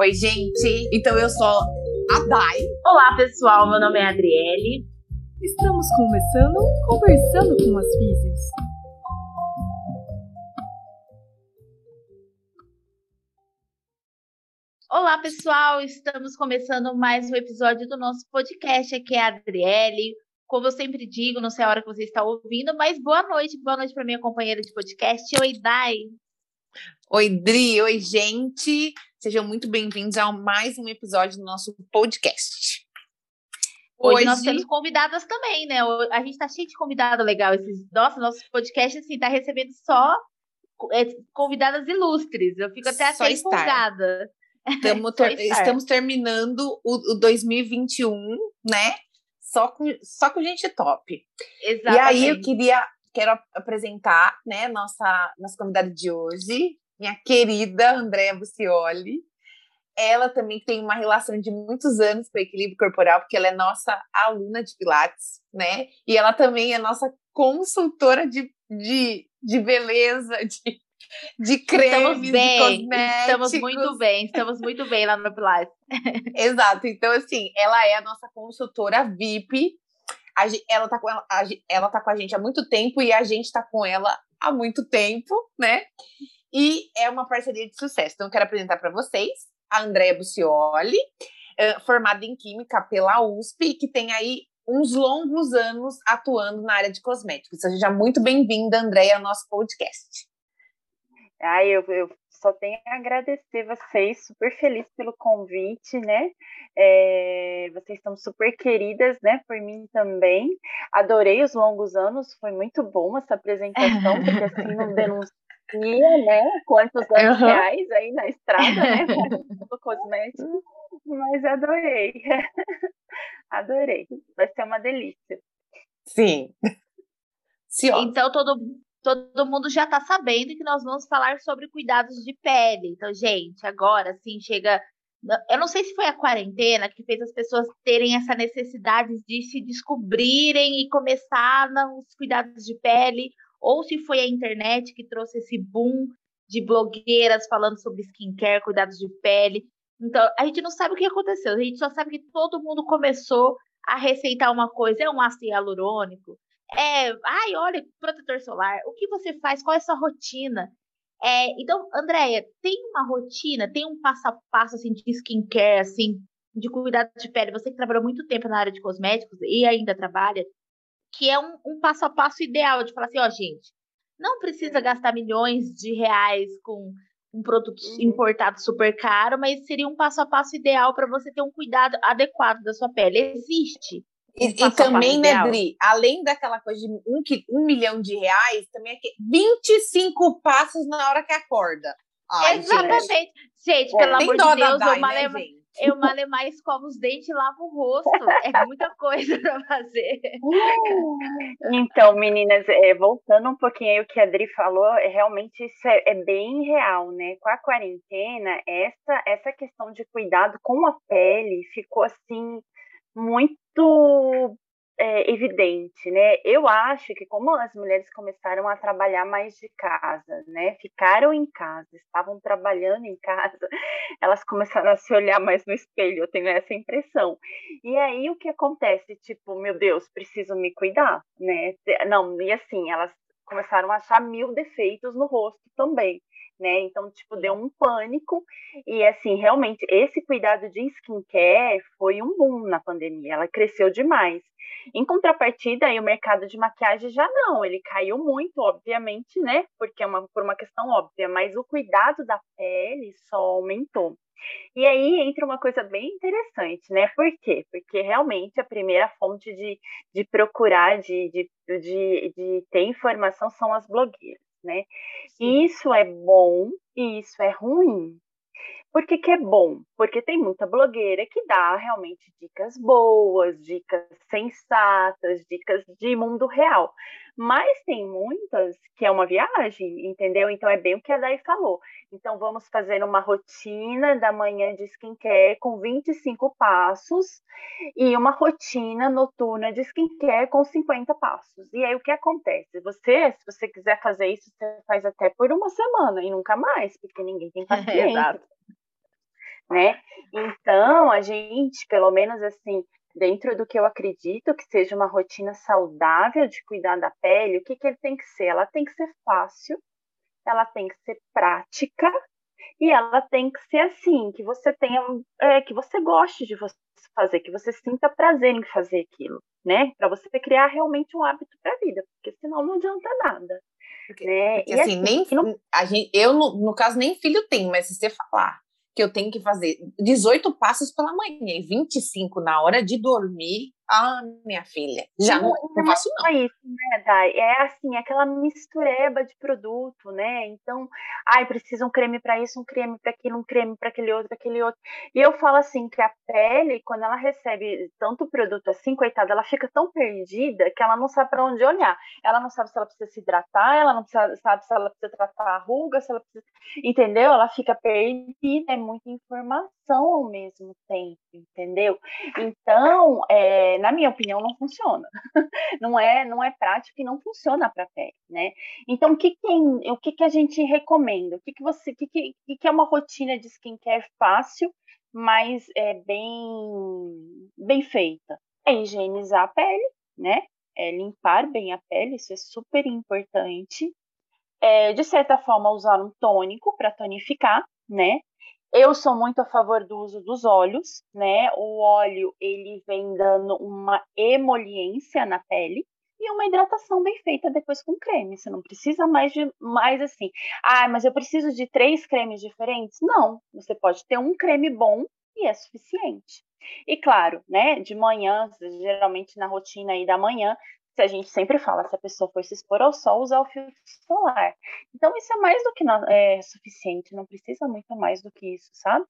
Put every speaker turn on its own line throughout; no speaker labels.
Oi, gente. Então eu sou a Dai.
Olá, pessoal. Meu nome é Adriele.
Estamos começando Conversando com as Físios.
Olá, pessoal. Estamos começando mais um episódio do nosso podcast. Aqui é a Adriele. Como eu sempre digo, não sei a hora que você está ouvindo, mas boa noite. Boa noite para minha companheira de podcast. Oi, Dai.
Oi, Dri. Oi, gente. Sejam muito bem-vindos a mais um episódio do nosso podcast.
Hoje, Hoje, nós temos convidadas também, né? A gente tá cheio de convidado legal. Esses, nossa, nosso podcast, assim, tá recebendo só é, convidadas ilustres. Eu fico até, até empolgada.
ter, estamos terminando o, o 2021, né? Só com, só com gente top. Exatamente. E aí eu queria quero apresentar, né, nossa, nossa convidada de hoje, minha querida Andréa Bucioli. Ela também tem uma relação de muitos anos com o equilíbrio corporal, porque ela é nossa aluna de Pilates, né? E ela também é nossa consultora de, de, de beleza, de, de cremes, estamos bem,
Estamos muito bem, estamos muito bem lá no Pilates.
Exato. Então, assim, ela é a nossa consultora VIP. A, ela, tá com ela, a, ela tá com a gente há muito tempo e a gente tá com ela há muito tempo, né? E é uma parceria de sucesso. Então, eu quero apresentar para vocês a Andréa Bucioli, formada em Química pela USP, que tem aí uns longos anos atuando na área de cosméticos. Seja muito bem-vinda, Andréia, ao nosso podcast.
Ai, eu, eu só tenho a agradecer vocês, super feliz pelo convite, né? É, vocês estão super queridas, né? Por mim também. Adorei os longos anos, foi muito bom essa apresentação, porque assim não denuncia, né? Quantos anos uhum. reais aí na estrada, né? Do cosmético. Mas adorei. adorei. Vai ser uma delícia.
Sim.
Sim então, todo, todo mundo já está sabendo que nós vamos falar sobre cuidados de pele. Então, gente, agora sim chega. Eu não sei se foi a quarentena que fez as pessoas terem essa necessidade de se descobrirem e começar nos cuidados de pele, ou se foi a internet que trouxe esse boom de blogueiras falando sobre skincare, cuidados de pele. Então, a gente não sabe o que aconteceu, a gente só sabe que todo mundo começou a receitar uma coisa, é um ácido hialurônico, é, ai, olha, protetor solar, o que você faz? Qual é a sua rotina? É, então, Andréia, tem uma rotina, tem um passo a passo assim, de skincare, assim, de cuidado de pele, você que trabalhou muito tempo na área de cosméticos e ainda trabalha, que é um, um passo a passo ideal de falar assim, ó, gente, não precisa gastar milhões de reais com um produto uhum. importado super caro, mas seria um passo a passo ideal para você ter um cuidado adequado da sua pele. Existe.
E, e também, né, Dri, além daquela coisa de um, um milhão de reais, também é que 25 passos na hora que acorda.
Ai, Exatamente. Gente, gente pelo amor de Deus, Dai, malema, né, eu malemar escovo os dentes e lavo o rosto. É muita coisa para fazer.
Então, meninas, é, voltando um pouquinho aí o que a Adri falou, é, realmente isso é, é, bem real, né? Com a quarentena, essa, essa questão de cuidado com a pele ficou assim muito é, evidente, né? Eu acho que como as mulheres começaram a trabalhar mais de casa, né? Ficaram em casa, estavam trabalhando em casa, elas começaram a se olhar mais no espelho, eu tenho essa impressão. E aí o que acontece? Tipo, meu Deus, preciso me cuidar, né? Não, e assim, elas começaram a achar mil defeitos no rosto também né? Então, tipo, deu um pânico. E, assim, realmente, esse cuidado de skincare foi um boom na pandemia. Ela cresceu demais. Em contrapartida, aí, o mercado de maquiagem já não. Ele caiu muito, obviamente, né? Porque é uma, por uma questão óbvia. Mas o cuidado da pele só aumentou. E aí entra uma coisa bem interessante, né? Por quê? Porque realmente a primeira fonte de, de procurar, de, de, de, de ter informação são as blogueiras né? Sim. Isso é bom e isso é ruim. Por que, que é bom? Porque tem muita blogueira que dá realmente dicas boas, dicas sensatas, dicas de mundo real. Mas tem muitas que é uma viagem, entendeu? Então é bem o que a Dai falou. Então vamos fazer uma rotina da manhã de skincare com 25 passos e uma rotina noturna de skincare com 50 passos. E aí o que acontece? Você, se você quiser fazer isso, você faz até por uma semana e nunca mais, porque ninguém tem paciência. né? Então, a gente, pelo menos assim, dentro do que eu acredito que seja uma rotina saudável de cuidar da pele, o que, que ele tem que ser? Ela tem que ser fácil, ela tem que ser prática e ela tem que ser assim, que você tenha, é, que você goste de você fazer, que você sinta prazer em fazer aquilo, né? Para você criar realmente um hábito para a vida, porque senão não adianta nada.
Porque, né? porque assim, assim, nem não... a gente, eu no, no caso nem filho tenho, mas se você falar que eu tenho que fazer 18 passos pela manhã e 25 na hora de dormir, ah, minha filha, já não, não, não faço não.
É isso, né, Dai? É assim, aquela mistureba de produto, né? Então, ai, precisa um creme para isso, um creme para aquilo, um creme para aquele outro, aquele outro. E eu falo assim que a pele, quando ela recebe tanto produto assim, coitada, ela fica tão perdida que ela não sabe para onde olhar. Ela não sabe se ela precisa se hidratar, ela não sabe se ela precisa tratar a ruga, se ela precisa, entendeu? Ela fica perdida, é muita informação ao mesmo tempo, entendeu? Então, é, na minha opinião, não funciona. não é, não é prático e não funciona para a pele, né? Então, o que tem, o que, que a gente recomenda? O que, que você, o que, que, que é uma rotina de skincare fácil, mas é bem, bem feita? É higienizar a pele, né? É limpar bem a pele, isso é super importante. É, de certa forma, usar um tônico para tonificar, né? Eu sou muito a favor do uso dos óleos, né? O óleo ele vem dando uma emoliência na pele e uma hidratação bem feita depois com creme. Você não precisa mais de mais assim. Ah, mas eu preciso de três cremes diferentes? Não, você pode ter um creme bom e é suficiente. E claro, né? De manhã, geralmente na rotina aí da manhã, a gente sempre fala, se a pessoa for se expor ao sol, usar o filtro solar. Então, isso é mais do que é, suficiente, não precisa muito mais do que isso, sabe?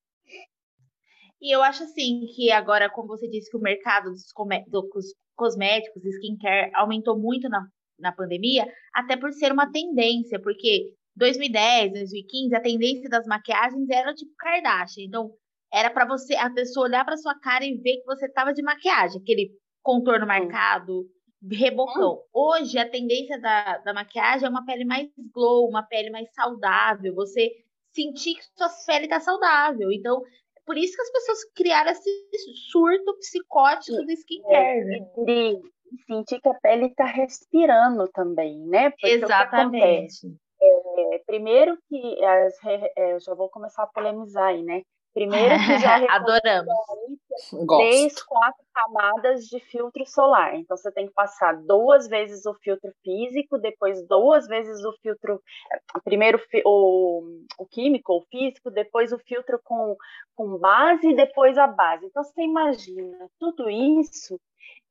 E eu acho assim que agora, como você disse, que o mercado dos, dos cosméticos skincare aumentou muito na, na pandemia, até por ser uma tendência, porque 2010, 2015, a tendência das maquiagens era tipo Kardashian. Então, era para você, a pessoa olhar para sua cara e ver que você tava de maquiagem, aquele contorno marcado, rebocão. Hum. Hoje, a tendência da, da maquiagem é uma pele mais glow, uma pele mais saudável. Você sentir que sua pele está saudável. Então, por isso que as pessoas criaram esse surto psicótico do skincare, né?
E sentir que a pele está respirando também, né?
Porque Exatamente.
É, primeiro que as, é, eu já vou começar a polemizar aí, né? Primeiro que já
adoramos
três, quatro camadas de filtro solar. Então você tem que passar duas vezes o filtro físico, depois duas vezes o filtro, primeiro o, o químico, o físico, depois o filtro com, com base e depois a base. Então você imagina tudo isso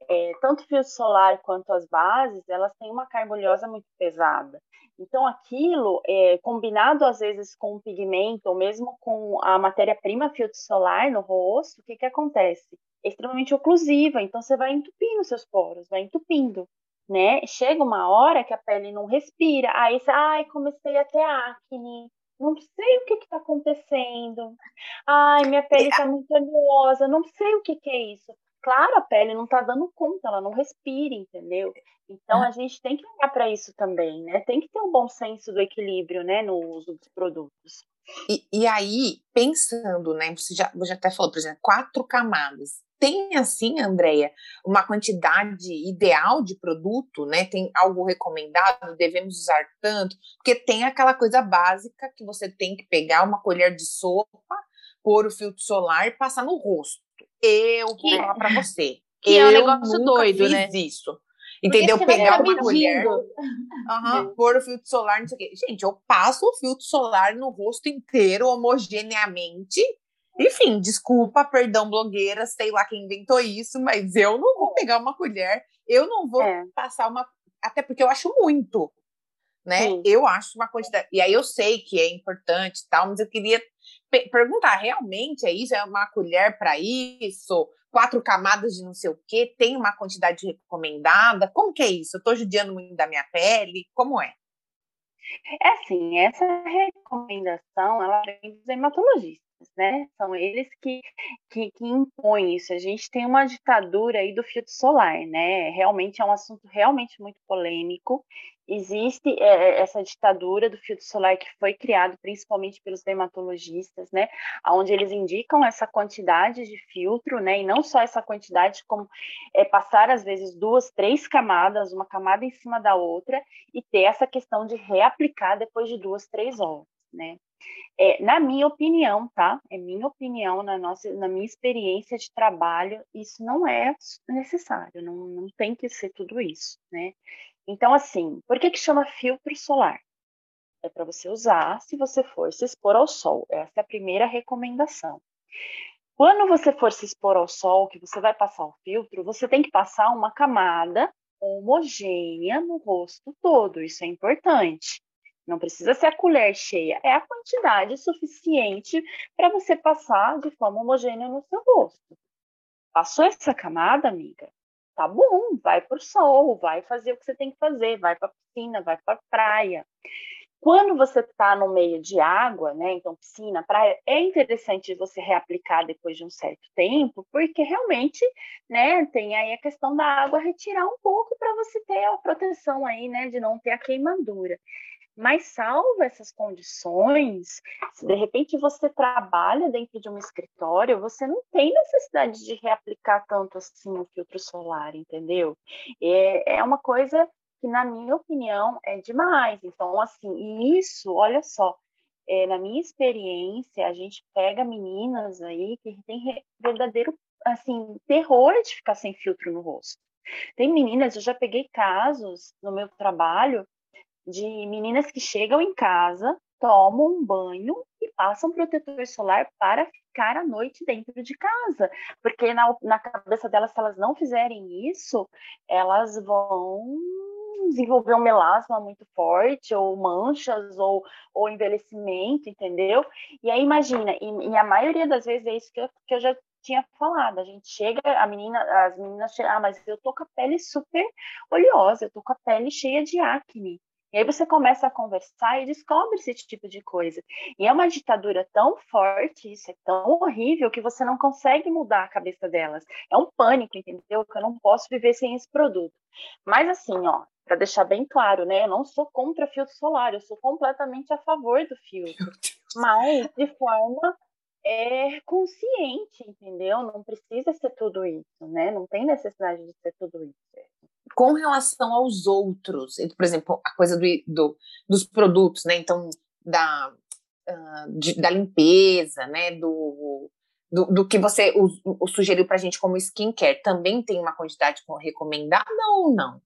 é, tanto o filtro solar quanto as bases, elas têm uma carga oleosa muito pesada. Então, aquilo, é, combinado às vezes com o pigmento, ou mesmo com a matéria-prima filtro solar no rosto, o que, que acontece? É extremamente oclusiva, então você vai entupindo seus poros, vai entupindo, né? Chega uma hora que a pele não respira, aí você, ai, comecei a ter acne, não sei o que está acontecendo, ai, minha pele está muito oleosa, não sei o que, que é isso claro, a pele não está dando conta, ela não respira, entendeu? Então a gente tem que olhar para isso também, né? Tem que ter um bom senso do equilíbrio, né, no uso dos produtos.
E, e aí, pensando, né? Você já, você até falou, por exemplo, quatro camadas. Tem assim, Andréia, uma quantidade ideal de produto, né? Tem algo recomendado, devemos usar tanto, porque tem aquela coisa básica que você tem que pegar uma colher de sopa, pôr o filtro solar e passar no rosto. Eu vou falar pra você.
Que
eu
é um negócio doido,
fiz
né?
isso. Entendeu? Pegar uma colher, uhum, pôr o filtro solar, não sei o quê. Gente, eu passo o filtro solar no rosto inteiro, homogeneamente. Enfim, desculpa, perdão, blogueira, sei lá quem inventou isso, mas eu não vou pegar uma colher, eu não vou é. passar uma. Até porque eu acho muito, né? Sim. Eu acho uma quantidade. E aí eu sei que é importante e tal, mas eu queria perguntar, realmente é isso? É uma colher para isso? Quatro camadas de não sei o quê? Tem uma quantidade recomendada? Como que é isso? Eu estou judiando muito da minha pele? Como é?
É assim, essa recomendação, ela vem dos hematologistas, né? São eles que, que, que, impõem isso. A gente tem uma ditadura aí do filtro solar, né? Realmente é um assunto realmente muito polêmico existe é, é, essa ditadura do filtro solar que foi criado principalmente pelos dermatologistas, né, onde eles indicam essa quantidade de filtro, né, e não só essa quantidade, como é, passar às vezes duas, três camadas, uma camada em cima da outra, e ter essa questão de reaplicar depois de duas, três horas, né. É, na minha opinião, tá? É minha opinião, na, nossa, na minha experiência de trabalho, isso não é necessário, não, não tem que ser tudo isso, né? Então, assim, por que, que chama filtro solar? É para você usar se você for se expor ao sol. Essa é a primeira recomendação. Quando você for se expor ao sol, que você vai passar o filtro, você tem que passar uma camada homogênea no rosto todo. Isso é importante. Não precisa ser a colher cheia, é a quantidade suficiente para você passar de forma homogênea no seu rosto. Passou essa camada, amiga? Tá bom, vai o sol, vai fazer o que você tem que fazer, vai para a piscina, vai para a praia. Quando você está no meio de água, né, então piscina, praia, é interessante você reaplicar depois de um certo tempo, porque realmente, né, tem aí a questão da água retirar um pouco para você ter a proteção aí, né, de não ter a queimadura. Mas salvo essas condições, se de repente você trabalha dentro de um escritório, você não tem necessidade de reaplicar tanto assim o filtro solar, entendeu? É, é uma coisa que, na minha opinião, é demais. Então, assim, isso, olha só, é, na minha experiência, a gente pega meninas aí que tem verdadeiro, assim, terror de ficar sem filtro no rosto. Tem meninas, eu já peguei casos no meu trabalho de meninas que chegam em casa, tomam um banho e passam protetor solar para ficar à noite dentro de casa. Porque na, na cabeça delas, se elas não fizerem isso, elas vão desenvolver um melasma muito forte, ou manchas, ou, ou envelhecimento, entendeu? E aí, imagina, e, e a maioria das vezes é isso que eu, que eu já tinha falado. A gente chega, a menina, as meninas chegam, ah, mas eu tô com a pele super oleosa, eu tô com a pele cheia de acne. E aí você começa a conversar e descobre esse tipo de coisa. E é uma ditadura tão forte, isso é tão horrível, que você não consegue mudar a cabeça delas. É um pânico, entendeu? Que eu não posso viver sem esse produto. Mas assim, ó, para deixar bem claro, né? Eu não sou contra filtro solar, eu sou completamente a favor do filtro. Mas de forma é consciente, entendeu? Não precisa ser tudo isso, né? Não tem necessidade de ser tudo isso
com relação aos outros, por exemplo, a coisa do, do dos produtos, né? Então, da, uh, de, da limpeza, né? Do, do, do que você o, o sugeriu para a gente como skincare, também tem uma quantidade recomendada ou não?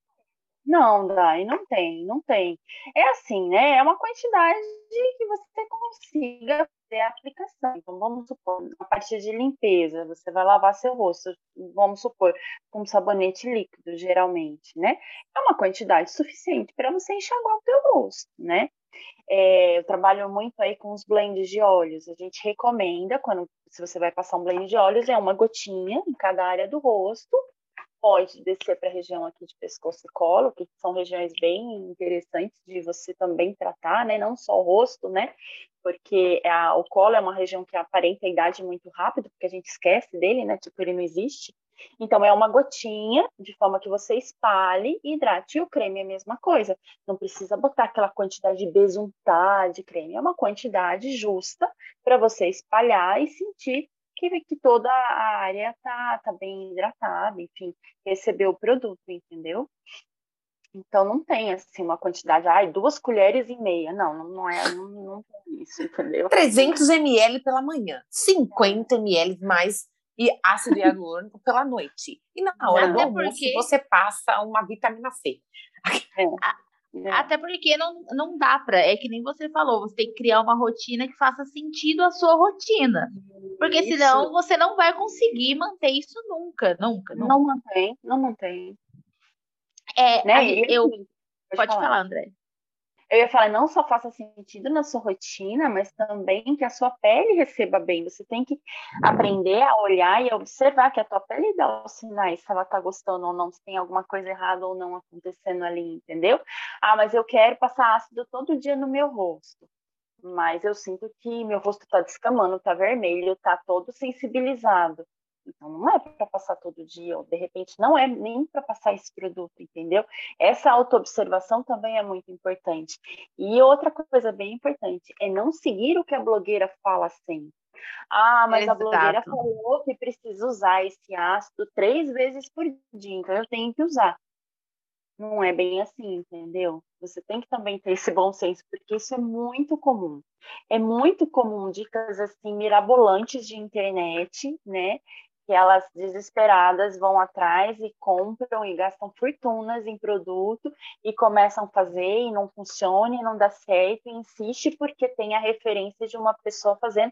Não, Dai, não tem, não tem. É assim, né? É uma quantidade que você consiga fazer a aplicação. Então, vamos supor, a partir de limpeza, você vai lavar seu rosto, vamos supor, com sabonete líquido, geralmente, né? É uma quantidade suficiente para você enxaguar o teu rosto, né? É, eu trabalho muito aí com os blends de óleos. A gente recomenda, quando se você vai passar um blend de óleos, é uma gotinha em cada área do rosto, pode descer para a região aqui de pescoço e colo, que são regiões bem interessantes de você também tratar, né? Não só o rosto, né? Porque a, o colo é uma região que aparenta a idade muito rápido, porque a gente esquece dele, né? Tipo, ele não existe. Então, é uma gotinha, de forma que você espalhe e hidrate. E o creme é a mesma coisa. Não precisa botar aquela quantidade de besuntar de creme. É uma quantidade justa para você espalhar e sentir que, que toda a área tá, tá bem hidratada, enfim, receber o produto, entendeu? Então não tem assim uma quantidade, ai, duas colheres e meia. Não, não é, não, não tem isso, entendeu?
300 ml pela manhã, 50 ml mais e ácido hialurônico pela noite. E na hora do almoço porque... você passa uma vitamina C.
É. É. Até porque não, não dá para, é que nem você falou, você tem que criar uma rotina que faça sentido à sua rotina. Porque isso. senão você não vai conseguir manter isso nunca, nunca.
nunca. Não mantém, não mantém.
É, né? eu, pode, pode falar. falar, André
eu ia falar, não só faça sentido na sua rotina, mas também que a sua pele receba bem. Você tem que aprender a olhar e observar que a tua pele dá os sinais se ela tá gostando ou não, se tem alguma coisa errada ou não acontecendo ali, entendeu? Ah, mas eu quero passar ácido todo dia no meu rosto. Mas eu sinto que meu rosto tá descamando, tá vermelho, tá todo sensibilizado. Então, não é para passar todo dia, ou de repente não é nem para passar esse produto, entendeu? Essa autoobservação também é muito importante. E outra coisa bem importante é não seguir o que a blogueira fala sempre. Ah, mas Exato. a blogueira falou que precisa usar esse ácido três vezes por dia, então eu tenho que usar. Não é bem assim, entendeu? Você tem que também ter esse bom senso, porque isso é muito comum. É muito comum dicas assim mirabolantes de internet, né? Que elas desesperadas vão atrás e compram e gastam fortunas em produto e começam a fazer e não funciona e não dá certo e insiste porque tem a referência de uma pessoa fazendo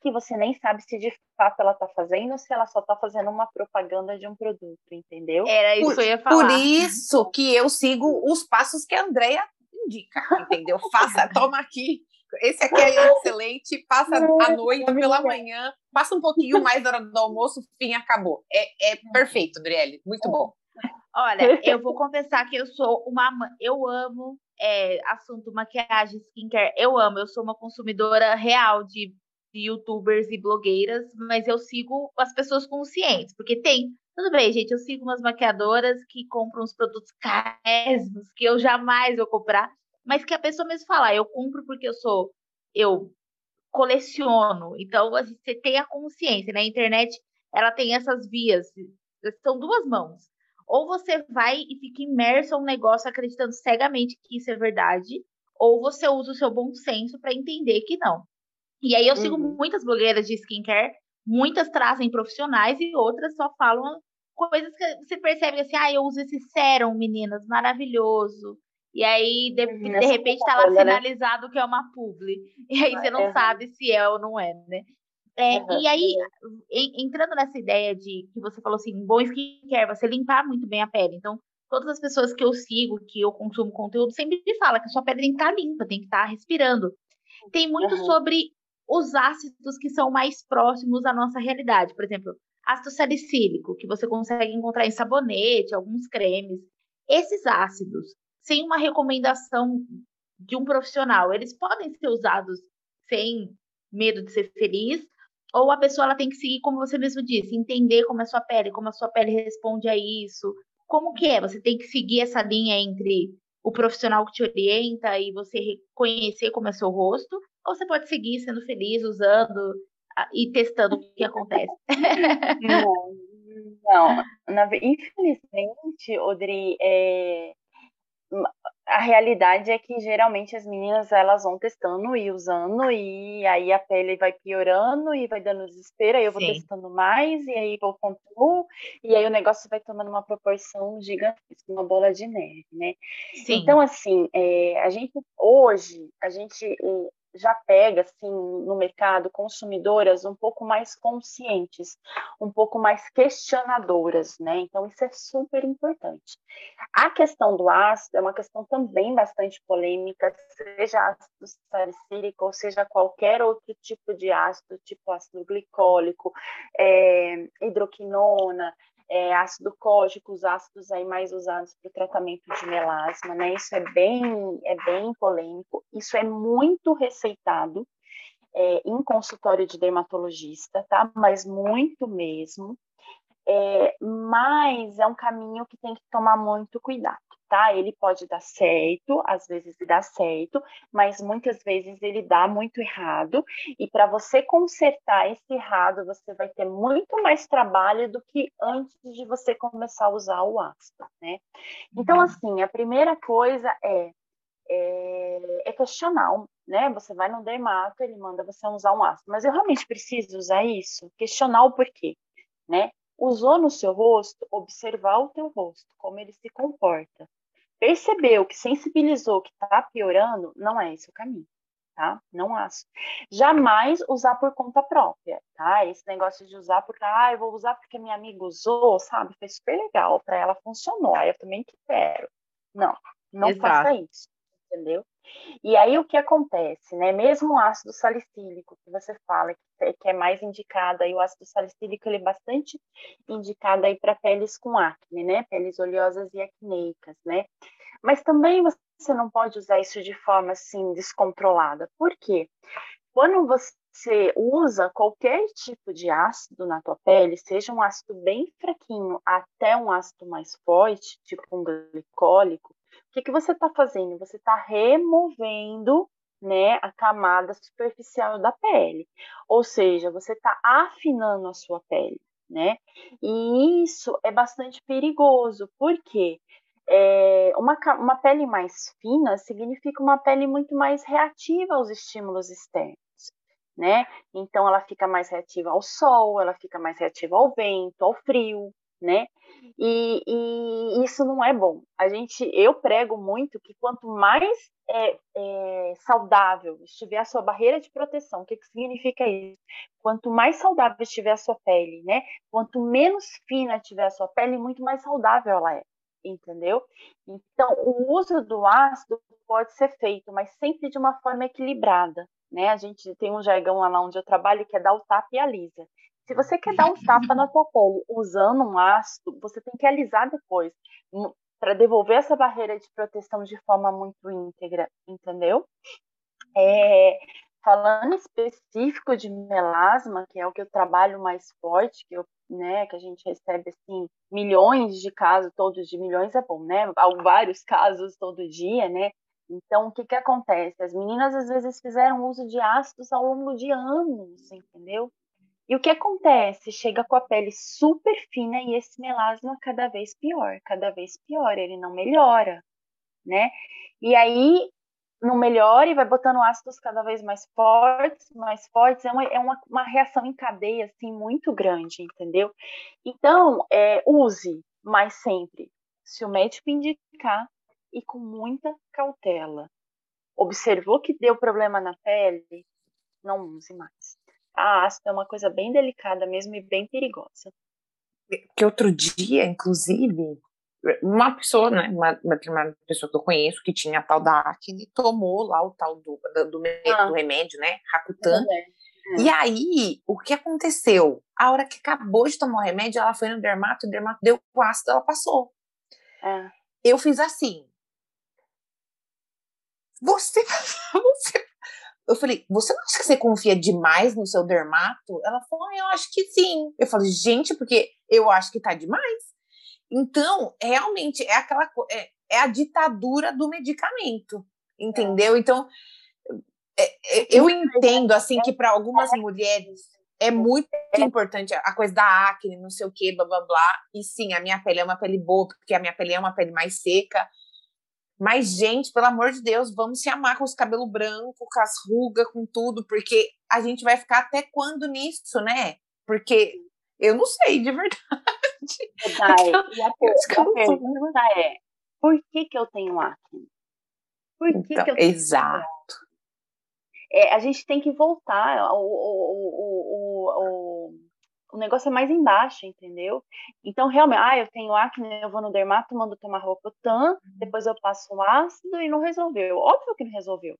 que você nem sabe se de fato ela está fazendo ou se ela só está fazendo uma propaganda de um produto, entendeu?
Era isso que eu ia falar. Por isso que eu sigo os passos que a Andrea indica, entendeu? Faça, toma aqui esse aqui é excelente, passa a noite pela manhã, passa um pouquinho mais da hora do almoço, fim, acabou. É, é perfeito, Adriele, muito bom.
Olha, eu vou confessar que eu sou uma. Eu amo é, assunto maquiagem, skincare, eu amo. Eu sou uma consumidora real de, de youtubers e blogueiras, mas eu sigo as pessoas conscientes, porque tem. Tudo bem, gente, eu sigo umas maquiadoras que compram uns produtos caríssimos que eu jamais vou comprar, mas que a pessoa mesmo fala, ah, eu compro porque eu sou, eu coleciono. Então, assim, você tem a consciência, né? A internet, ela tem essas vias, são duas mãos. Ou você vai e fica imerso a um negócio acreditando cegamente que isso é verdade, ou você usa o seu bom senso para entender que não. E aí eu sigo uhum. muitas blogueiras de skincare, muitas trazem profissionais e outras só falam coisas que você percebe assim, ah, eu uso esse sérum, meninas, maravilhoso. E aí, de, de repente, está lá né? sinalizado né? que é uma publi. E aí você não é. sabe se é ou não é, né? É, uhum. E aí, entrando nessa ideia de que você falou assim, bom skincare, você limpar muito bem a pele. Então, todas as pessoas que eu sigo, que eu consumo conteúdo, sempre me falam que a sua pele tem que estar tá limpa, tem que estar tá respirando. Tem muito uhum. sobre os ácidos que são mais próximos à nossa realidade. Por exemplo, ácido salicílico, que você consegue encontrar em sabonete, alguns cremes. Esses ácidos, sem uma recomendação de um profissional. Eles podem ser usados sem medo de ser feliz, ou a pessoa ela tem que seguir, como você mesmo disse, entender como é a sua pele, como a sua pele responde a isso. Como que é? Você tem que seguir essa linha entre o profissional que te orienta e você reconhecer como é seu rosto, ou você pode seguir sendo feliz, usando e testando o que acontece.
Não, não. Infelizmente, Audrey, é, a realidade é que geralmente as meninas elas vão testando e usando e aí a pele vai piorando e vai dando desespero, aí eu vou Sim. testando mais e aí eu continuo e aí o negócio vai tomando uma proporção gigantesca, uma bola de neve, né? Sim. Então assim, é, a gente hoje a gente é, já pega assim no mercado consumidoras um pouco mais conscientes, um pouco mais questionadoras, né? Então isso é super importante. A questão do ácido é uma questão também bastante polêmica, seja ácido salicílico ou seja qualquer outro tipo de ácido, tipo ácido glicólico, é, hidroquinona, é, ácido cógico, os ácidos aí mais usados para o tratamento de melasma, né? Isso é bem, é bem polêmico. Isso é muito receitado é, em consultório de dermatologista, tá? Mas muito mesmo. É, mas é um caminho que tem que tomar muito cuidado tá? Ele pode dar certo, às vezes dá certo, mas muitas vezes ele dá muito errado. E para você consertar esse errado, você vai ter muito mais trabalho do que antes de você começar a usar o ácido, né? Então, uhum. assim, a primeira coisa é, é, é questionar, né? Você vai no dermato, ele manda você usar um ácido, mas eu realmente preciso usar isso? Questionar o porquê, né? Usou no seu rosto, observar o teu rosto, como ele se comporta percebeu que sensibilizou que está piorando, não é esse o caminho, tá? Não acho. Jamais usar por conta própria, tá? Esse negócio de usar porque, ah, eu vou usar porque minha amiga usou, sabe? Foi super legal, para ela funcionou, aí eu também quero. Não, não Exato. faça isso, entendeu? E aí o que acontece, né? Mesmo o ácido salicílico que você fala que é mais indicado aí o ácido salicílico ele é bastante indicado aí para peles com acne, né? Peles oleosas e acneicas, né? Mas também você não pode usar isso de forma assim descontrolada. Por quê? Quando você você usa qualquer tipo de ácido na tua pele, seja um ácido bem fraquinho até um ácido mais forte, tipo um glicólico, o que, que você está fazendo? Você está removendo né, a camada superficial da pele. Ou seja, você está afinando a sua pele, né? E isso é bastante perigoso, porque é, uma, uma pele mais fina significa uma pele muito mais reativa aos estímulos externos. Né? Então ela fica mais reativa ao sol, ela fica mais reativa ao vento, ao frio, né? E, e, isso não é bom. A gente, eu prego muito que quanto mais é, é, saudável estiver a sua barreira de proteção, o que, que significa isso? Quanto mais saudável estiver a sua pele, né? Quanto menos fina estiver a sua pele, muito mais saudável ela é, entendeu? Então, o uso do ácido pode ser feito, mas sempre de uma forma equilibrada, né? A gente tem um jargão lá onde eu trabalho que é dar o tapa e a lisa. Se você quer dar um tapa na sua pele usando um ácido, você tem que alisar depois, hum, para devolver essa barreira de proteção de forma muito íntegra, entendeu? É, falando específico de melasma, que é o que eu trabalho mais forte, que, eu, né, que a gente recebe assim, milhões de casos, todos de milhões é bom, né? Vários casos todo dia, né? Então, o que, que acontece? As meninas às vezes fizeram uso de ácidos ao longo de anos, entendeu? E o que acontece? Chega com a pele super fina e esse melasma cada vez pior, cada vez pior, ele não melhora, né? E aí não melhora e vai botando ácidos cada vez mais fortes, mais fortes, é uma, é uma, uma reação em cadeia, assim, muito grande, entendeu? Então, é, use, mas sempre, se o médico indicar e com muita cautela. Observou que deu problema na pele? Não use mais a ácido é uma coisa bem delicada mesmo e bem perigosa.
Que outro dia, inclusive, uma pessoa, né, uma, uma, pessoa que eu conheço que tinha a tal da acne, tomou lá o tal do, do, do, ah. do remédio, né, Rakutan. É. E aí, o que aconteceu? A hora que acabou de tomar o remédio, ela foi no dermato, o dermato deu o ácido, ela passou. É. Eu fiz assim. Você, você eu falei, você não acha que você confia demais no seu dermato? Ela falou, ah, eu acho que sim. Eu falei, gente, porque eu acho que tá demais. Então, realmente, é aquela é, é a ditadura do medicamento, entendeu? Então, é, é, eu entendo, assim, que para algumas mulheres é muito importante a coisa da acne, não sei o que, blá blá blá. E sim, a minha pele é uma pele boa, porque a minha pele é uma pele mais seca. Mas, gente, pelo amor de Deus, vamos se amar com os cabelos brancos, com as rugas, com tudo, porque a gente vai ficar até quando nisso, né? Porque eu não sei, de verdade.
Dai, e a, pergunta é, por que que eu tenho acne?
Por que, então, que eu tenho Exato.
É, a gente tem que voltar. O, o, o, o, o negócio é mais embaixo, entendeu? Então, realmente, ah, eu tenho acne, eu vou no dermato, mando tomar Rocutan, uhum. depois eu passo um ácido e não resolveu. Óbvio que não resolveu.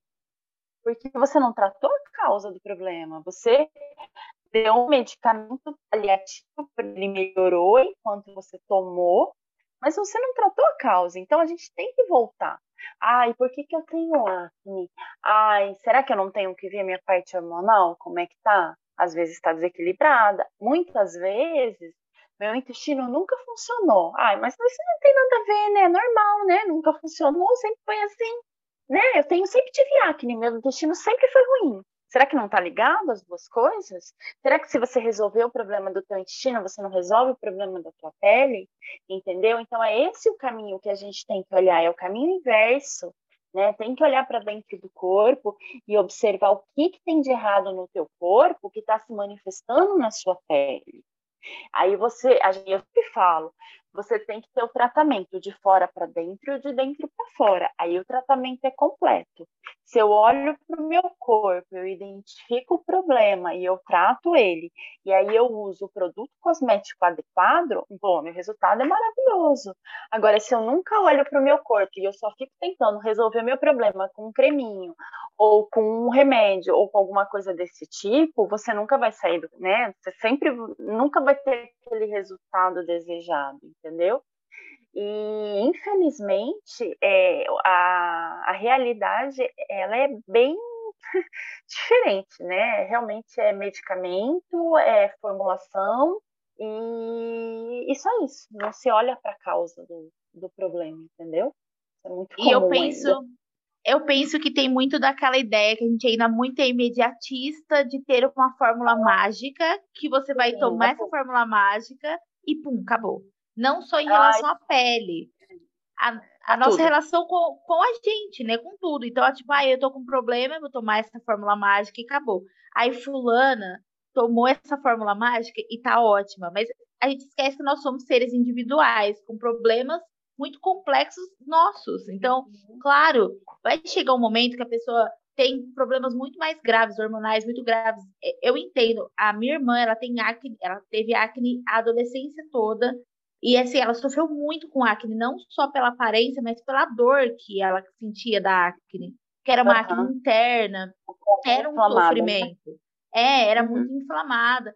Porque você não tratou a causa do problema. Você deu um medicamento paliativo, ele melhorou enquanto você tomou, mas você não tratou a causa. Então, a gente tem que voltar. Ai, por que, que eu tenho acne? Ai, será que eu não tenho que ver minha parte hormonal? Como é que tá? Às vezes está desequilibrada, muitas vezes meu intestino nunca funcionou. Ai, mas isso não tem nada a ver, né? É normal, né? Nunca funcionou, sempre foi assim, né? Eu tenho sempre tive acne, meu intestino sempre foi ruim. Será que não está ligado as duas coisas? Será que se você resolver o problema do teu intestino, você não resolve o problema da tua pele? Entendeu? Então é esse o caminho que a gente tem que olhar, é o caminho inverso né? Tem que olhar para dentro do corpo e observar o que, que tem de errado no teu corpo que está se manifestando na sua pele. Aí você, eu sempre falo, você tem que ter o tratamento de fora para dentro e de dentro para fora. Aí o tratamento é completo. Se eu olho para o meu corpo, eu identifico o problema e eu trato ele, e aí eu uso o produto cosmético adequado, bom, meu resultado é maravilhoso. Agora, se eu nunca olho para o meu corpo e eu só fico tentando resolver meu problema com um creminho, ou com um remédio, ou com alguma coisa desse tipo, você nunca vai sair, né? Você sempre nunca vai ter aquele resultado desejado, entendeu? E infelizmente é, a, a realidade ela é bem diferente, né? Realmente é medicamento, é formulação e, e só isso. Não se olha para a causa do, do problema, entendeu?
É muito e eu penso, ainda. eu penso que tem muito daquela ideia que a gente ainda muito é imediatista de ter uma fórmula mágica que você vai Sim, tomar essa fórmula mágica e pum, acabou. Não só em relação Ai. à pele. A, a nossa tudo. relação com, com a gente, né? Com tudo. Então, é tipo, ah, eu tô com um problema, eu vou tomar essa fórmula mágica e acabou. Aí fulana tomou essa fórmula mágica e tá ótima. Mas a gente esquece que nós somos seres individuais, com problemas muito complexos nossos. Então, uhum. claro, vai chegar um momento que a pessoa tem problemas muito mais graves, hormonais muito graves. Eu entendo. A minha irmã, ela tem acne, ela teve acne a adolescência toda. E assim, ela sofreu muito com acne, não só pela aparência, mas pela dor que ela sentia da acne. Que era uma uhum. acne interna, era um Inflamada, né? sofrimento. Né? É, era uhum. muito inflamada.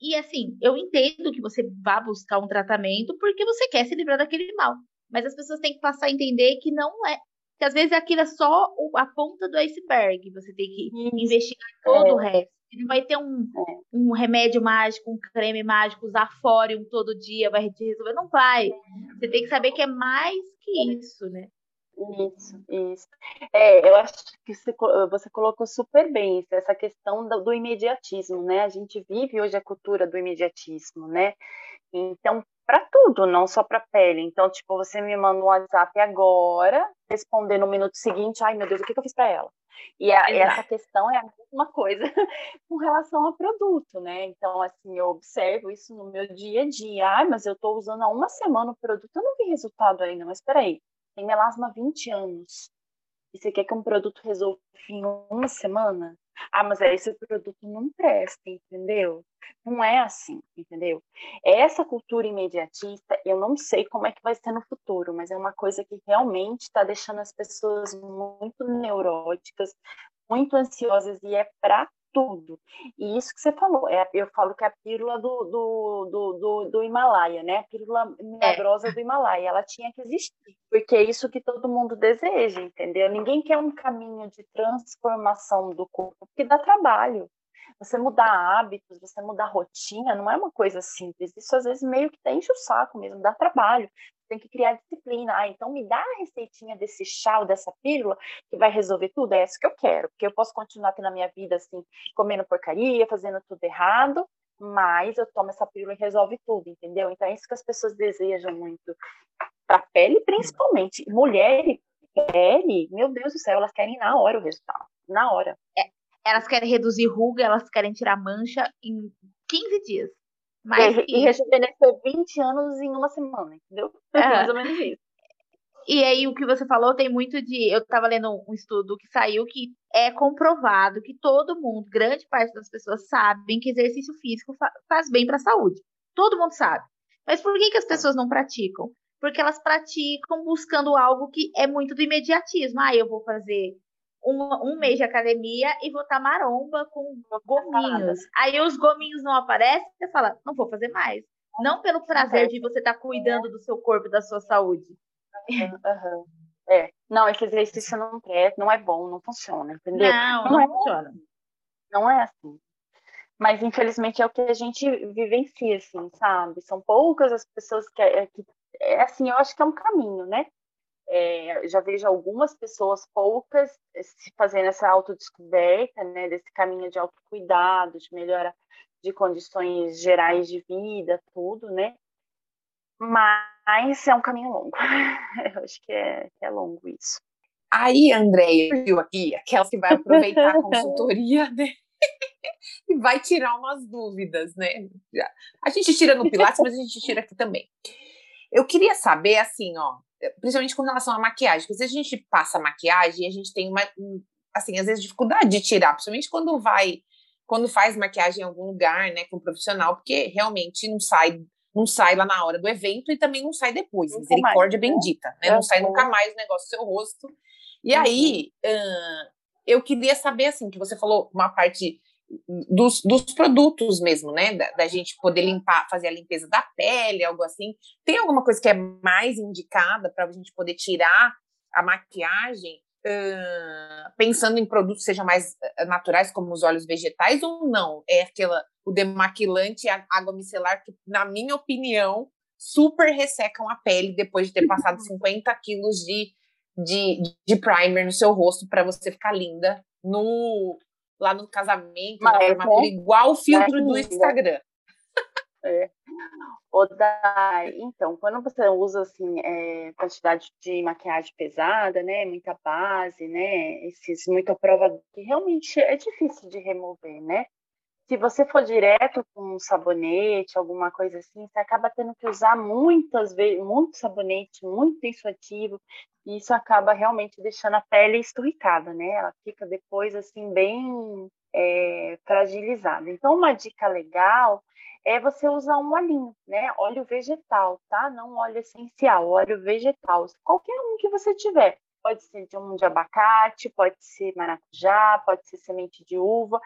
E assim, eu entendo que você vá buscar um tratamento porque você quer se livrar daquele mal. Mas as pessoas têm que passar a entender que não é. Que às vezes aquilo é só a ponta do iceberg. Você tem que Isso. investigar todo é. o resto. Não vai ter um, é. um remédio mágico, um creme mágico, usar fórum todo dia, vai te resolver. Não vai. Você tem que saber que é mais que isso, né?
Isso, isso. É, eu acho que você, colocou super bem essa questão do, do, imediatismo, né? A gente vive hoje a cultura do imediatismo, né? Então, para tudo, não só para pele. Então, tipo, você me manda um WhatsApp agora, responder no minuto seguinte, ai meu Deus, o que, que eu fiz para ela? E a, essa questão é a mesma coisa com relação ao produto, né? Então, assim, eu observo isso no meu dia a dia. Ai, mas eu estou usando há uma semana o produto, eu não vi resultado ainda, mas peraí, tem melasma há 20 anos. E você quer que um produto resolva em uma semana? Ah, mas aí esse produto não presta, entendeu? Não é assim, entendeu? Essa cultura imediatista, eu não sei como é que vai ser no futuro, mas é uma coisa que realmente está deixando as pessoas muito neuróticas, muito ansiosas e é para tudo. E isso que você falou, é, eu falo que é a pílula do, do, do, do, do Himalaia, né? A pílula milagrosa é. do Himalaia, ela tinha que existir, porque é isso que todo mundo deseja, entendeu? Ninguém quer um caminho de transformação do corpo, porque dá trabalho. Você mudar hábitos, você mudar rotina, não é uma coisa simples. Isso às vezes meio que enche o saco mesmo, dá trabalho tem que criar disciplina. Ah, então me dá a receitinha desse chá ou dessa pílula que vai resolver tudo. É isso que eu quero, porque eu posso continuar aqui na minha vida assim, comendo porcaria, fazendo tudo errado, mas eu tomo essa pílula e resolve tudo, entendeu? Então é isso que as pessoas desejam muito. Para pele, principalmente. Mulher e pele, meu Deus do céu, elas querem na hora o resultado. Na hora.
É, elas querem reduzir ruga, elas querem tirar mancha em 15 dias. Mas,
e, e rejuvenescer 20 anos em uma semana, entendeu? É. Mais ou menos isso.
E aí, o que você falou tem muito de. Eu estava lendo um estudo que saiu que é comprovado que todo mundo, grande parte das pessoas, sabem que exercício físico fa faz bem para a saúde. Todo mundo sabe. Mas por que, que as pessoas não praticam? Porque elas praticam buscando algo que é muito do imediatismo. Ah, eu vou fazer um, um mês de academia e vou estar maromba com gominhos. Aí os gominhos não aparecem, você fala, não vou fazer mais. Não pelo prazer de você estar cuidando do seu corpo e da sua saúde.
Uhum, uhum. É. Não, esse exercício não é, não é bom, não funciona, entendeu?
Não, não, não é, funciona.
Não é assim. Mas infelizmente é o que a gente vivencia, assim, sabe? São poucas as pessoas que, é, que é assim, eu acho que é um caminho, né? É, já vejo algumas pessoas, poucas, se fazendo essa autodescoberta, né, desse caminho de autocuidado, de melhora de condições gerais de vida, tudo, né? Mas é um caminho longo. Eu acho que é, que é longo isso.
Aí, Andréia, viu aqui, aquela que vai aproveitar a consultoria, né? e vai tirar umas dúvidas, né? A gente tira no Pilates, mas a gente tira aqui também. Eu queria saber, assim, ó, principalmente com relação à maquiagem, porque se a gente passa maquiagem, a gente tem uma, assim, às vezes dificuldade de tirar, principalmente quando vai, quando faz maquiagem em algum lugar, né, com um profissional, porque realmente não sai, não sai lá na hora do evento e também não sai depois, nunca misericórdia mais, né? bendita, né, é não sai nunca mais o negócio do seu rosto. E uhum. aí, eu queria saber, assim, que você falou uma parte dos, dos produtos mesmo, né? Da, da, gente poder limpar, fazer a limpeza da pele, algo assim. Tem alguma coisa que é mais indicada para a gente poder tirar a maquiagem uh, pensando em produtos sejam mais naturais, como os óleos vegetais, ou não? É aquela, o demaquilante e a água micelar que, na minha opinião, super ressecam a pele depois de ter passado 50 quilos de, de, de primer no seu rosto para você ficar linda no lá no casamento, Mas, na formatura, né? igual o filtro do Instagram.
É. O da... Então, quando você usa assim, é, quantidade de maquiagem pesada, né, muita base, né, esses muita prova que realmente é difícil de remover, né? Se você for direto com um sabonete, alguma coisa assim, você acaba tendo que usar muitas vezes, muito sabonete, muito ativo, e isso acaba realmente deixando a pele esturricada, né? Ela fica depois assim bem é, fragilizada. Então, uma dica legal é você usar um olhinho, né? Óleo vegetal, tá? Não óleo essencial, óleo vegetal. Qualquer um que você tiver. Pode ser de um de abacate, pode ser maracujá, pode ser semente de uva.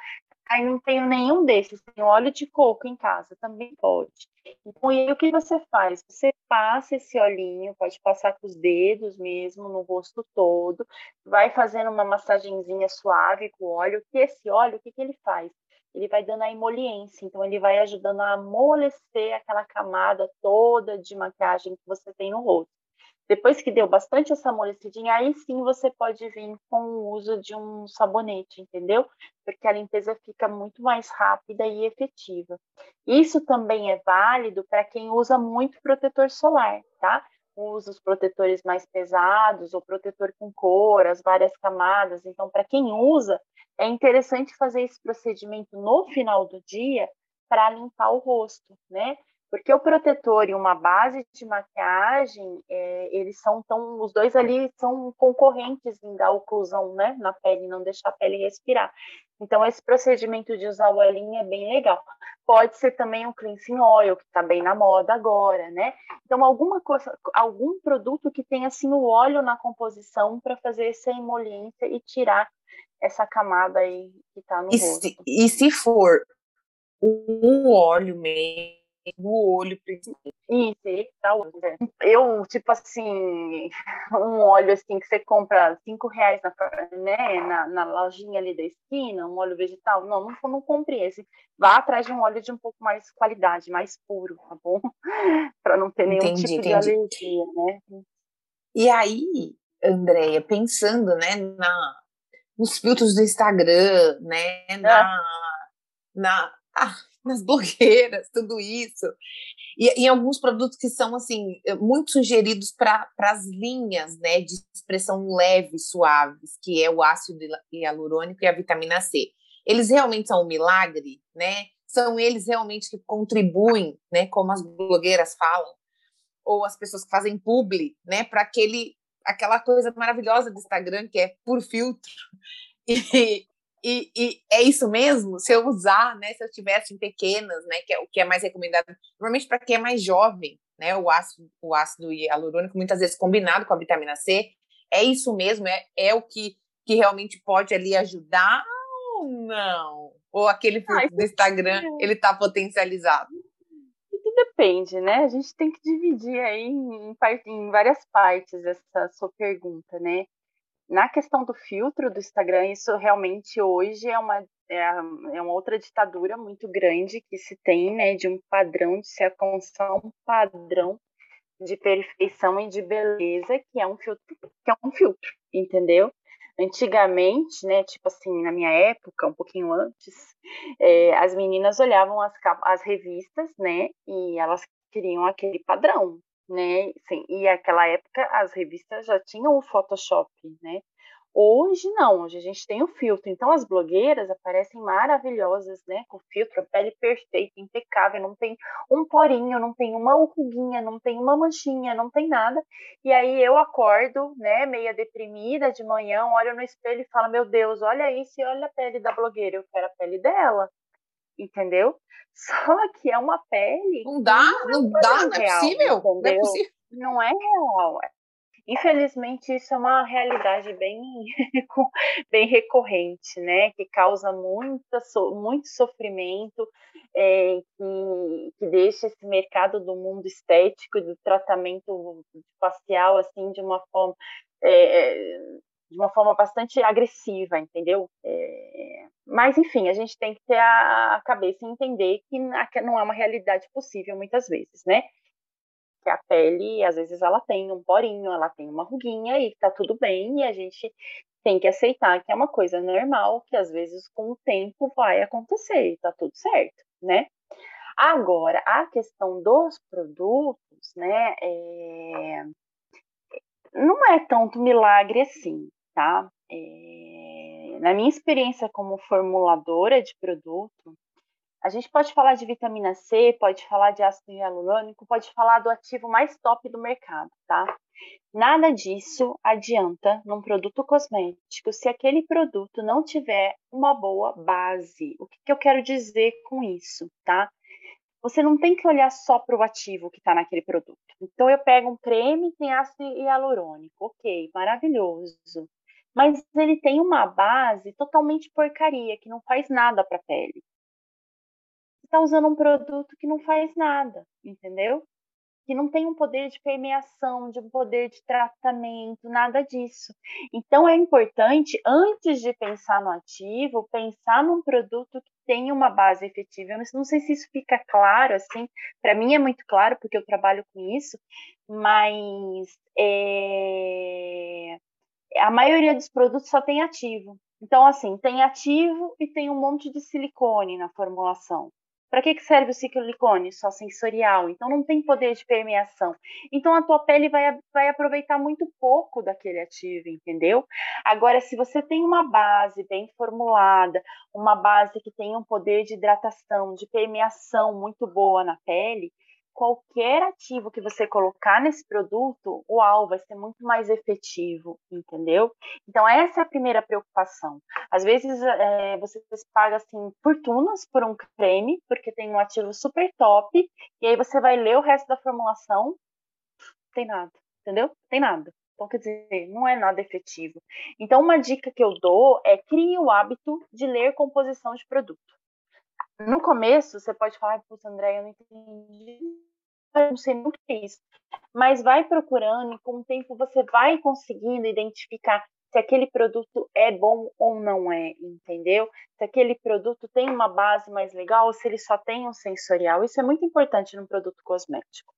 Aí não tenho nenhum desses, tenho óleo de coco em casa, também pode. Então, e aí o que você faz? Você passa esse olhinho, pode passar com os dedos mesmo, no rosto todo, vai fazendo uma massagenzinha suave com o óleo, que esse óleo, o que, que ele faz? Ele vai dando a emoliência, então ele vai ajudando a amolecer aquela camada toda de maquiagem que você tem no rosto. Depois que deu bastante essa amolecidinha, aí sim você pode vir com o uso de um sabonete, entendeu? Porque a limpeza fica muito mais rápida e efetiva. Isso também é válido para quem usa muito protetor solar, tá? Usa os protetores mais pesados, ou protetor com cor, as várias camadas. Então, para quem usa, é interessante fazer esse procedimento no final do dia para limpar o rosto, né? Porque o protetor e uma base de maquiagem, é, eles são tão, os dois ali são concorrentes em dar oclusão, né, na pele, não deixar a pele respirar. Então, esse procedimento de usar o olhinho é bem legal. Pode ser também um cleansing oil, que está bem na moda agora, né? Então, alguma coisa, algum produto que tenha, assim, o óleo na composição para fazer essa emoliência e tirar essa camada aí que está no
e
rosto.
Se, e se for um óleo mesmo, no olho, principalmente.
Isso, tá Eu, tipo assim, um óleo assim que você compra cinco reais na, né, na, na lojinha ali da esquina, um óleo vegetal, não, não, não compre esse. Vá atrás de um óleo de um pouco mais qualidade, mais puro, tá bom? para não ter nenhum entendi, tipo entendi. de alergia, né?
E aí, Andréia, pensando, né, na, nos filtros do Instagram, né, na, é. na ah, nas blogueiras, tudo isso. E, e alguns produtos que são, assim, muito sugeridos para as linhas, né, de expressão leve, suaves, que é o ácido hialurônico e a vitamina C. Eles realmente são um milagre, né? São eles realmente que contribuem, né, como as blogueiras falam, ou as pessoas que fazem publi, né, para aquele aquela coisa maravilhosa do Instagram que é por filtro. E, e, e, é isso mesmo? Se eu usar, né? Se eu tivesse em pequenas, né? Que é o que é mais recomendado, normalmente para quem é mais jovem, né? O ácido, o ácido hialurônico, muitas vezes combinado com a vitamina C, é isso mesmo? É, é o que, que realmente pode ali ajudar ou não? Ou aquele filtro do Instagram, ele está potencializado?
Depende, né? A gente tem que dividir aí em, em várias partes essa sua pergunta, né? Na questão do filtro do Instagram, isso realmente hoje é uma, é, é uma outra ditadura muito grande que se tem, né, de um padrão, de se alcançar um padrão de perfeição e de beleza que é um filtro, que é um filtro, entendeu? Antigamente, né, tipo assim, na minha época, um pouquinho antes, é, as meninas olhavam as, as revistas, né, e elas queriam aquele padrão, né? Sim, e aquela época as revistas já tinham o Photoshop, né? Hoje não, hoje a gente tem o filtro. Então as blogueiras aparecem maravilhosas, né? Com filtro, a pele perfeita, impecável, não tem um porinho, não tem uma ruguinha, não tem uma manchinha, não tem nada. E aí eu acordo, né, meia deprimida de manhã, olho no espelho e falo: "Meu Deus, olha isso e olha a pele da blogueira, eu quero a pele dela" entendeu? Só que é uma pele.
Não dá, não, não dá, não é real, possível. Entendeu? Não é possível.
Não é real. Infelizmente, isso é uma realidade bem, bem recorrente, né? Que causa muita, muito sofrimento, é, que, que deixa esse mercado do mundo estético, do tratamento facial, assim, de uma forma. É, de uma forma bastante agressiva, entendeu? É, mas, enfim, a gente tem que ter a, cabeça e entender que não é uma realidade possível muitas vezes, né? Que a pele, às vezes, ela tem um porinho, ela tem uma ruguinha e tá tudo bem, e a gente tem que aceitar que é uma coisa normal, que às vezes com o tempo vai acontecer e tá tudo certo, né? Agora, a questão dos produtos, né, é... não é tanto milagre assim, tá? É... Na minha experiência como formuladora de produto, a gente pode falar de vitamina C, pode falar de ácido hialurônico, pode falar do ativo mais top do mercado, tá? Nada disso adianta num produto cosmético se aquele produto não tiver uma boa base. O que, que eu quero dizer com isso, tá? Você não tem que olhar só para o ativo que está naquele produto. Então, eu pego um creme tem ácido hialurônico, ok, maravilhoso. Mas ele tem uma base totalmente porcaria, que não faz nada para a pele está usando um produto que não faz nada, entendeu? Que não tem um poder de permeação, de um poder de tratamento, nada disso. Então é importante, antes de pensar no ativo, pensar num produto que tenha uma base efetiva. Eu não sei se isso fica claro, assim, para mim é muito claro, porque eu trabalho com isso, mas é... a maioria dos produtos só tem ativo. Então, assim, tem ativo e tem um monte de silicone na formulação. Para que, que serve o silicone? Só sensorial, então não tem poder de permeação. Então a tua pele vai, vai aproveitar muito pouco daquele ativo, entendeu? Agora, se você tem uma base bem formulada, uma base que tem um poder de hidratação, de permeação muito boa na pele, qualquer ativo que você colocar nesse produto, o alvo vai ser muito mais efetivo, entendeu? Então, essa é a primeira preocupação. Às vezes, é, paga, assim, fortunas por um creme, porque tem um ativo super top, e aí você vai ler o resto da formulação, tem nada, entendeu? Tem nada. Então, quer dizer, não é nada efetivo. Então, uma dica que eu dou é crie o hábito de ler composição de produto. No começo, você pode falar, puxa, André, eu não entendi, eu não sei nem o que é isso. Mas vai procurando e com o tempo você vai conseguindo identificar se aquele produto é bom ou não é, entendeu? Se aquele produto tem uma base mais legal ou se ele só tem um sensorial. Isso é muito importante no produto cosmético.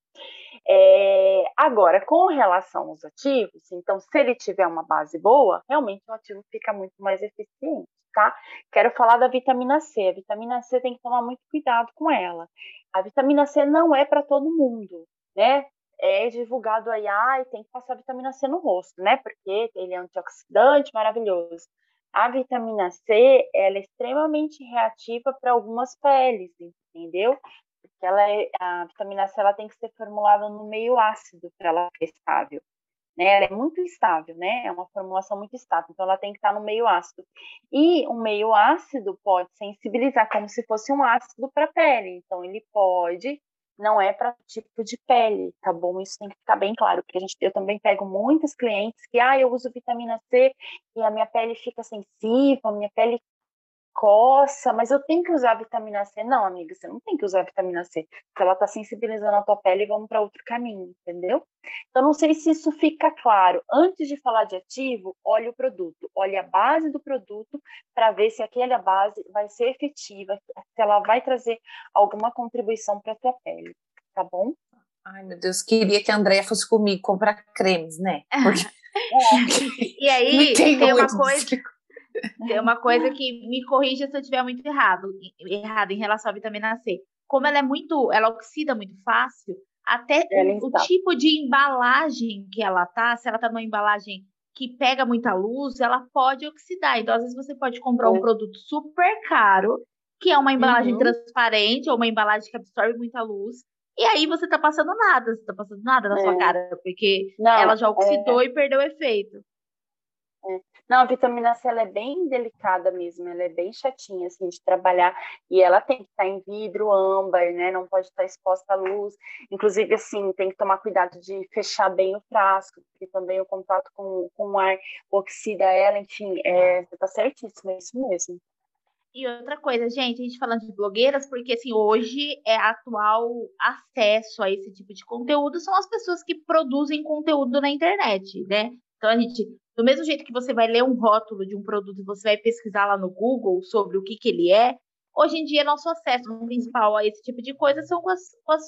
É, agora, com relação aos ativos, então, se ele tiver uma base boa, realmente o ativo fica muito mais eficiente tá? Quero falar da vitamina C. A vitamina C tem que tomar muito cuidado com ela. A vitamina C não é para todo mundo, né? É divulgado aí, ah, tem que passar vitamina C no rosto, né? Porque ele é antioxidante maravilhoso. A vitamina C, ela é extremamente reativa para algumas peles, entendeu? Porque ela é, a vitamina C ela tem que ser formulada no meio ácido para ela ser estável né? Ela é muito estável, né? É uma formulação muito estável, então ela tem que estar no meio ácido. E um meio ácido pode sensibilizar como se fosse um ácido para a pele, então ele pode não é para tipo de pele, tá bom? Isso tem que ficar bem claro, porque a gente, eu também pego muitos clientes que, ah, eu uso vitamina C e a minha pele fica sensível, a minha pele coça, mas eu tenho que usar vitamina C. Não, amiga, você não tem que usar vitamina C. Se ela está sensibilizando a tua pele, vamos para outro caminho, entendeu? Então, não sei se isso fica claro. Antes de falar de ativo, olhe o produto, olhe a base do produto para ver se aquela base vai ser efetiva, se ela vai trazer alguma contribuição para a tua pele, tá bom?
Ai, meu Deus, queria que a Andrea fosse comigo comprar cremes, né? Porque...
É. E aí, tem, tem uma coisa. Tem uma coisa que me corrija se eu estiver muito errado, errado em relação à vitamina C. Como ela é muito, ela oxida muito fácil, até o, o tipo de embalagem que ela tá, se ela tá numa embalagem que pega muita luz, ela pode oxidar. Então, às vezes, você pode comprar é. um produto super caro, que é uma embalagem uhum. transparente ou uma embalagem que absorve muita luz. E aí você tá passando nada, você tá passando nada na é. sua cara, porque Não, ela já oxidou é... e perdeu o efeito.
É. Não, a vitamina C ela é bem delicada mesmo, ela é bem chatinha assim de trabalhar e ela tem que estar em vidro âmbar, né? Não pode estar exposta à luz. Inclusive assim, tem que tomar cuidado de fechar bem o frasco, porque também o contato com, com o ar oxida ela, enfim, é, tá certíssimo, é isso mesmo.
E outra coisa, gente, a gente falando de blogueiras, porque assim, hoje é atual acesso a esse tipo de conteúdo são as pessoas que produzem conteúdo na internet, né? Então a gente Do mesmo jeito que você vai ler um rótulo de um produto e você vai pesquisar lá no Google sobre o que, que ele é, hoje em dia nosso acesso principal a esse tipo de coisa são com as, com as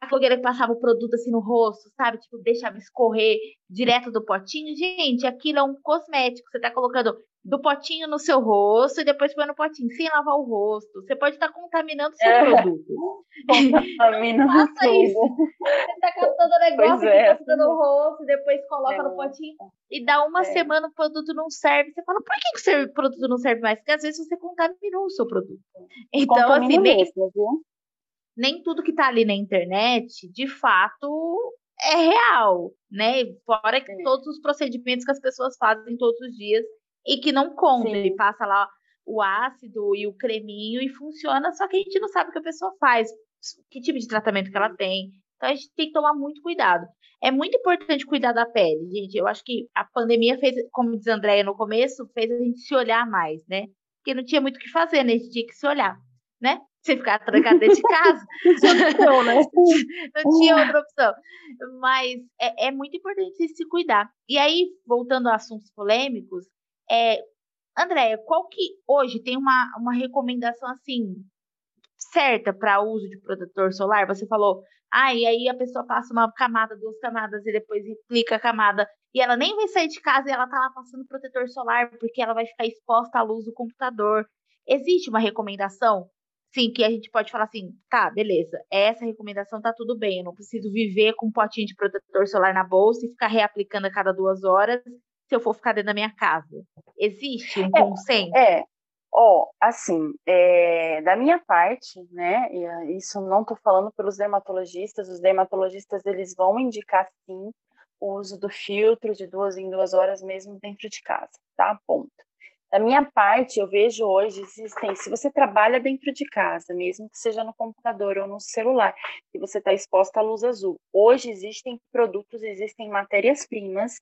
a blogueira que passava o produto assim no rosto, sabe? Tipo, deixava escorrer direto do potinho. Gente, aquilo é um cosmético. Você tá colocando do potinho no seu rosto e depois põe no potinho, sem lavar o rosto. Você pode estar tá contaminando o seu é. produto.
Contaminando Faça isso.
Você tá captando o negócio é. que tá no rosto, depois coloca é. no potinho e dá uma é. semana o produto não serve. Você fala, por que, que o produto não serve mais? Porque às vezes você contaminou o seu produto. Então, assim, mesmo, viu? Nem tudo que tá ali na internet, de fato, é real, né? Fora que todos os procedimentos que as pessoas fazem todos os dias e que não conta, ele passa lá o ácido e o creminho e funciona, só que a gente não sabe o que a pessoa faz, que tipo de tratamento que ela tem. Então a gente tem que tomar muito cuidado. É muito importante cuidar da pele, gente. Eu acho que a pandemia fez, como diz a Andréia no começo, fez a gente se olhar mais, né? Porque não tinha muito o que fazer, né? A gente tinha que se olhar, né? Você ficar trancado dentro de casa. não, né? não tinha outra opção. Mas é, é muito importante se cuidar. E aí, voltando a assuntos polêmicos, é, Andréia, qual que hoje tem uma, uma recomendação assim certa para uso de protetor solar? Você falou, ah, e aí a pessoa passa uma camada, duas camadas e depois replica a camada e ela nem vai sair de casa e ela tá lá passando protetor solar porque ela vai ficar exposta à luz do computador. Existe uma recomendação? Sim, que a gente pode falar assim, tá, beleza, essa recomendação tá tudo bem, eu não preciso viver com um potinho de protetor solar na bolsa e ficar reaplicando a cada duas horas se eu for ficar dentro da minha casa? Existe um é, consenso?
É, ó, oh, assim, é, da minha parte, né, isso não estou falando pelos dermatologistas, os dermatologistas eles vão indicar sim o uso do filtro de duas em duas horas mesmo dentro de casa, tá? Ponto. Da minha parte, eu vejo hoje, existem, se você trabalha dentro de casa, mesmo que seja no computador ou no celular, e você está exposta à luz azul, hoje existem produtos, existem matérias-primas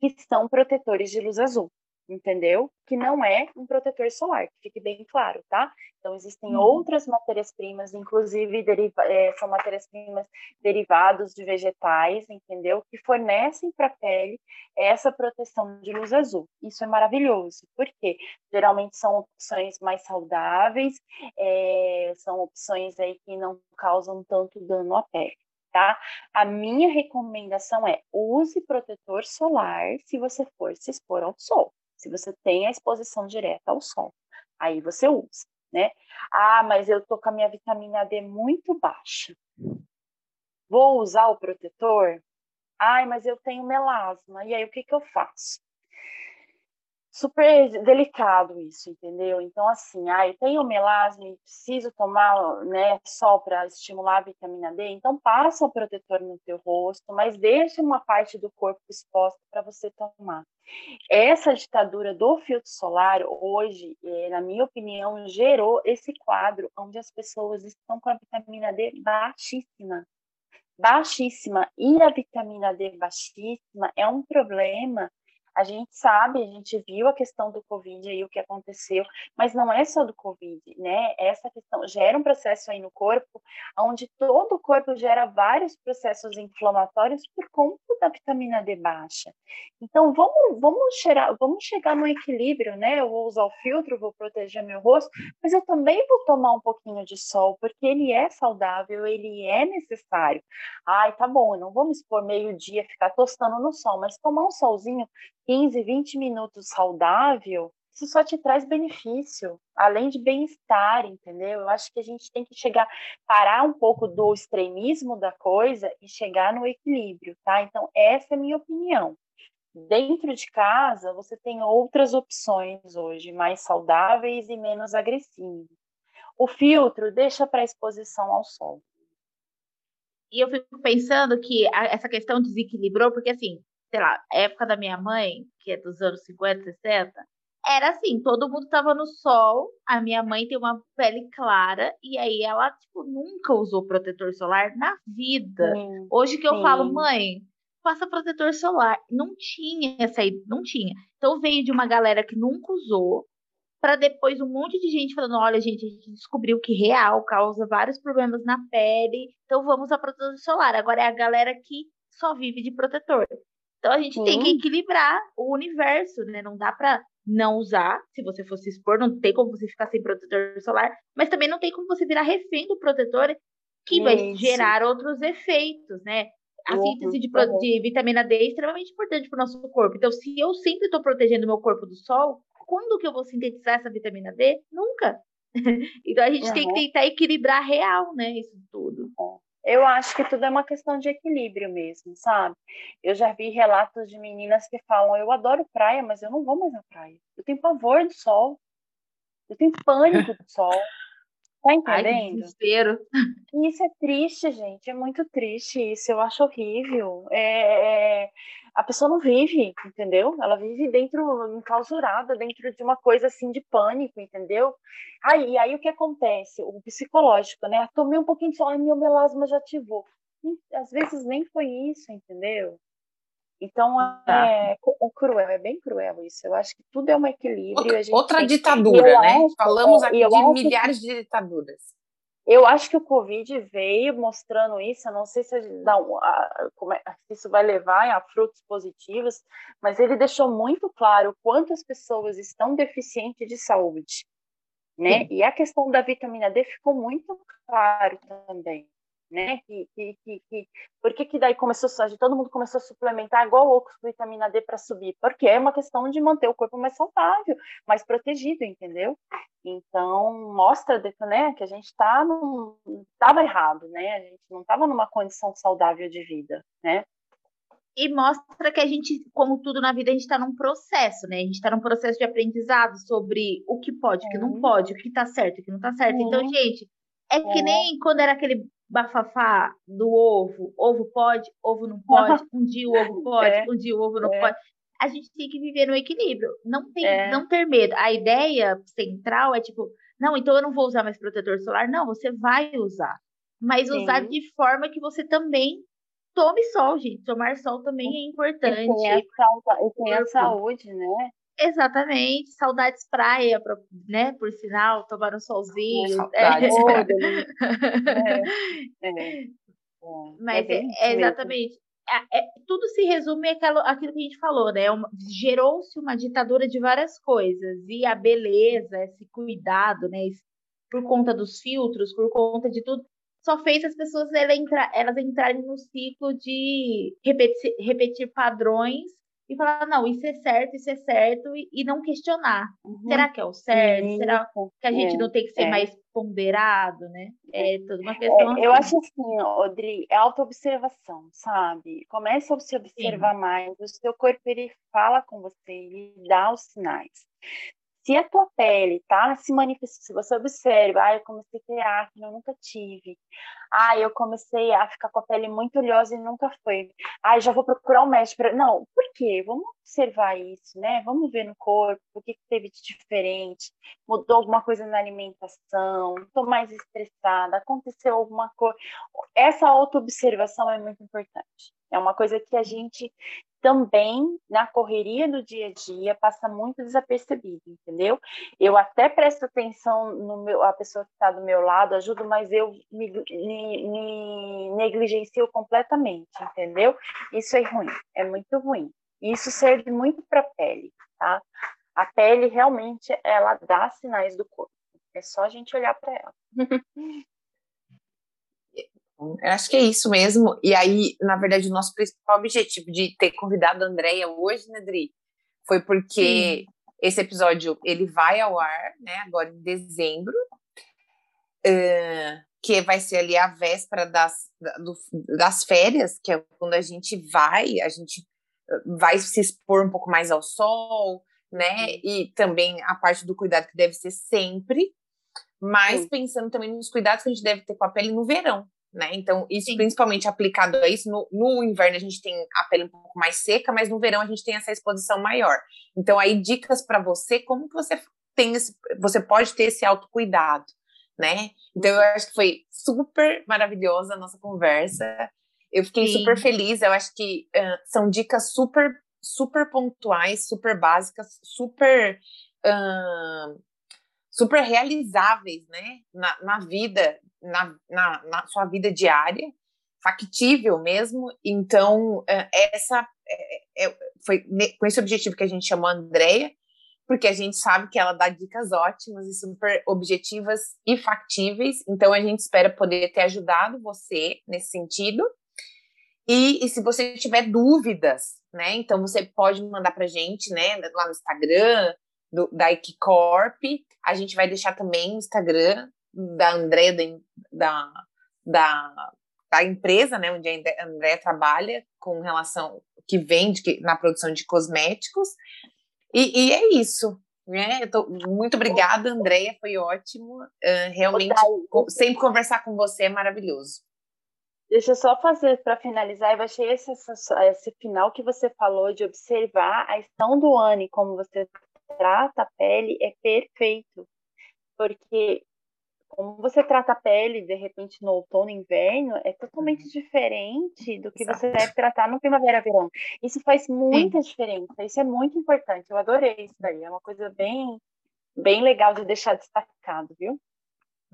que são protetores de luz azul, entendeu? Que não é um protetor solar, que fique bem claro, tá? Então, existem uhum. outras matérias-primas, inclusive deriva é, são matérias-primas derivados de vegetais, entendeu? Que fornecem para a pele essa proteção de luz azul. Isso é maravilhoso, porque geralmente são opções mais saudáveis, é, são opções aí que não causam tanto dano à pele tá? A minha recomendação é use protetor solar se você for se expor ao sol. Se você tem a exposição direta ao sol, aí você usa, né? Ah, mas eu tô com a minha vitamina D muito baixa. Vou usar o protetor? Ai, mas eu tenho melasma. E aí o que que eu faço? super delicado isso, entendeu? Então, assim, ah, eu tenho melasma e preciso tomar, né, sol para estimular a vitamina D, então passa o protetor no teu rosto, mas deixa uma parte do corpo exposta para você tomar. Essa ditadura do filtro solar, hoje, é, na minha opinião, gerou esse quadro onde as pessoas estão com a vitamina D baixíssima. Baixíssima. E a vitamina D baixíssima é um problema a gente sabe, a gente viu a questão do Covid aí, o que aconteceu, mas não é só do Covid, né? Essa questão gera um processo aí no corpo, onde todo o corpo gera vários processos inflamatórios por conta da vitamina D baixa. Então, vamos, vamos, cheirar, vamos chegar no equilíbrio, né? Eu vou usar o filtro, vou proteger meu rosto, mas eu também vou tomar um pouquinho de sol, porque ele é saudável, ele é necessário. Ai, tá bom, não vou me expor meio-dia, ficar tostando no sol, mas tomar um solzinho 15, 20 minutos saudável, isso só te traz benefício, além de bem-estar, entendeu? Eu acho que a gente tem que chegar, parar um pouco do extremismo da coisa e chegar no equilíbrio, tá? Então, essa é a minha opinião. Dentro de casa, você tem outras opções hoje, mais saudáveis e menos agressivas. O filtro deixa para exposição ao sol.
E eu fico pensando que essa questão desequilibrou, porque assim, sei lá, época da minha mãe, que é dos anos 50, 60, era assim, todo mundo tava no sol, a minha mãe tem uma pele clara, e aí ela, tipo, nunca usou protetor solar na vida. Sim, Hoje que eu sim. falo, mãe, passa protetor solar. Não tinha essa aí, não tinha. Então veio de uma galera que nunca usou, para depois um monte de gente falando, olha, gente, a gente descobriu que real causa vários problemas na pele, então vamos a protetor solar. Agora é a galera que só vive de protetor. Então a gente Sim. tem que equilibrar o universo, né? Não dá para não usar, se você fosse expor, não tem como você ficar sem protetor solar, mas também não tem como você virar refém do protetor que Isso. vai gerar outros efeitos, né? A uhum, síntese de, uhum. de, vitamina D é extremamente importante para o nosso corpo. Então, se eu sempre estou protegendo meu corpo do sol, quando que eu vou sintetizar essa vitamina D? Nunca. então, a gente uhum. tem que tentar equilibrar real, né? Isso tudo.
Eu acho que tudo é uma questão de equilíbrio mesmo, sabe? Eu já vi relatos de meninas que falam: eu adoro praia, mas eu não vou mais na praia. Eu tenho pavor do sol. Eu tenho pânico do sol. Tá entendendo? Ai. Isso é triste, gente. É muito triste isso. Eu acho horrível. É, é, a pessoa não vive, entendeu? Ela vive dentro, enclausurada, dentro de uma coisa assim de pânico, entendeu? Aí, aí o que acontece? O psicológico, né? Tomei um pouquinho de sol, meu melasma já ativou. Às vezes nem foi isso, entendeu? Então, tá. é, cruel, é bem cruel isso. Eu acho que tudo é um equilíbrio.
Outra, outra ditadura, né? Acho, Falamos aqui de milhares que, de ditaduras.
Eu acho que o Covid veio mostrando isso. Eu não sei se, um, a, é, se isso vai levar a frutos positivos, mas ele deixou muito claro quantas pessoas estão deficientes de saúde. Né? E a questão da vitamina D ficou muito claro também né? Que, que, que, que, por que, que daí começou a todo mundo começou a suplementar igual loucos com vitamina D para subir? Porque é uma questão de manter o corpo mais saudável, mais protegido, entendeu? Então mostra né, que a gente tá estava errado, né? A gente não estava numa condição saudável de vida, né?
E mostra que a gente, como tudo na vida, a gente está num processo, né? A gente está num processo de aprendizado sobre o que pode, o que não pode, o que está certo, o que não está certo. Então, gente, é que nem quando era aquele bafafá do ovo, ovo pode, ovo não pode, um dia o ovo pode, é, um dia o ovo não é. pode. A gente tem que viver no equilíbrio, não tem, é. não ter medo. A ideia central é tipo, não, então eu não vou usar mais protetor solar, não, você vai usar, mas Sim. usar de forma que você também tome sol, gente. Tomar sol também é importante. E tem
a, tem a saúde, né?
Exatamente, saudades praia, né? Por sinal, tomar um solzinho.
É,
é, é, Mas é, é exatamente. É, tudo se resume àquilo, àquilo que a gente falou, né? Gerou-se uma ditadura de várias coisas, e a beleza, esse cuidado, né? Por conta dos filtros, por conta de tudo, só fez as pessoas elas entrarem no ciclo de repetir, repetir padrões e falar, não, isso é certo, isso é certo, e, e não questionar. Uhum. Será que é o certo? Isso. Será que a gente é, não tem que ser é. mais ponderado, né? É toda uma questão.
É, eu assim. acho assim, Odri, é autoobservação, sabe? Comece a se observar Sim. mais. O seu corpo, ele fala com você, ele dá os sinais. Se a tua pele tá se manifestando, se você observa, ah, eu comecei a ter acne, eu nunca tive. Ah, eu comecei a ficar com a pele muito oleosa e nunca foi. Ah, já vou procurar um médico. Pra... Não, por quê? Vamos observar isso, né? Vamos ver no corpo, o que, que teve de diferente. Mudou alguma coisa na alimentação, estou mais estressada, aconteceu alguma coisa. Essa auto-observação é muito importante. É uma coisa que a gente também na correria do dia a dia passa muito desapercebido, entendeu? Eu até presto atenção no meu, a pessoa que está do meu lado, ajudo, mas eu me, me, me negligencio completamente, entendeu? Isso é ruim, é muito ruim. Isso serve muito para a pele, tá? A pele realmente ela dá sinais do corpo. É só a gente olhar para ela.
Eu acho que é isso mesmo. E aí, na verdade, o nosso principal objetivo de ter convidado a Andrea hoje, né, Dri, foi porque Sim. esse episódio ele vai ao ar, né, agora em dezembro, uh, que vai ser ali a véspera das, do, das férias, que é quando a gente vai, a gente vai se expor um pouco mais ao sol, né, e também a parte do cuidado que deve ser sempre, mas Sim. pensando também nos cuidados que a gente deve ter com a pele no verão, né? Então, isso Sim. principalmente aplicado a isso, no, no, inverno a gente tem a pele um pouco mais seca, mas no verão a gente tem essa exposição maior. Então, aí dicas para você, como que você tem esse, você pode ter esse autocuidado, né? Então, eu acho que foi super maravilhosa a nossa conversa. Eu fiquei Sim. super feliz, eu acho que uh, são dicas super, super pontuais, super básicas, super... Uh, super realizáveis, né, na, na vida na, na, na sua vida diária, factível mesmo. Então, é, essa é, é, foi com esse objetivo que a gente chamou a Andrea, porque a gente sabe que ela dá dicas ótimas e super objetivas e factíveis. Então a gente espera poder ter ajudado você nesse sentido. E, e se você tiver dúvidas, né? Então você pode mandar para a gente, né? Lá no Instagram do, da Equicorp. A gente vai deixar também o Instagram da Andrea da, da, da empresa, né? Onde a Andrea trabalha com relação que vende que, na produção de cosméticos. E, e é isso. Né? Tô, muito obrigada, Andréia, foi ótimo. Uh, realmente, sempre conversar com você é maravilhoso.
Deixa eu só fazer para finalizar, eu achei esse, esse final que você falou de observar a estação do ano e como você trata a pele é perfeito. Porque como você trata a pele, de repente, no outono e inverno, é totalmente uhum. diferente do que Exato. você deve tratar no primavera-verão. Isso faz muita Sim. diferença, isso é muito importante. Eu adorei isso daí, é uma coisa bem, bem legal de deixar destacado, viu?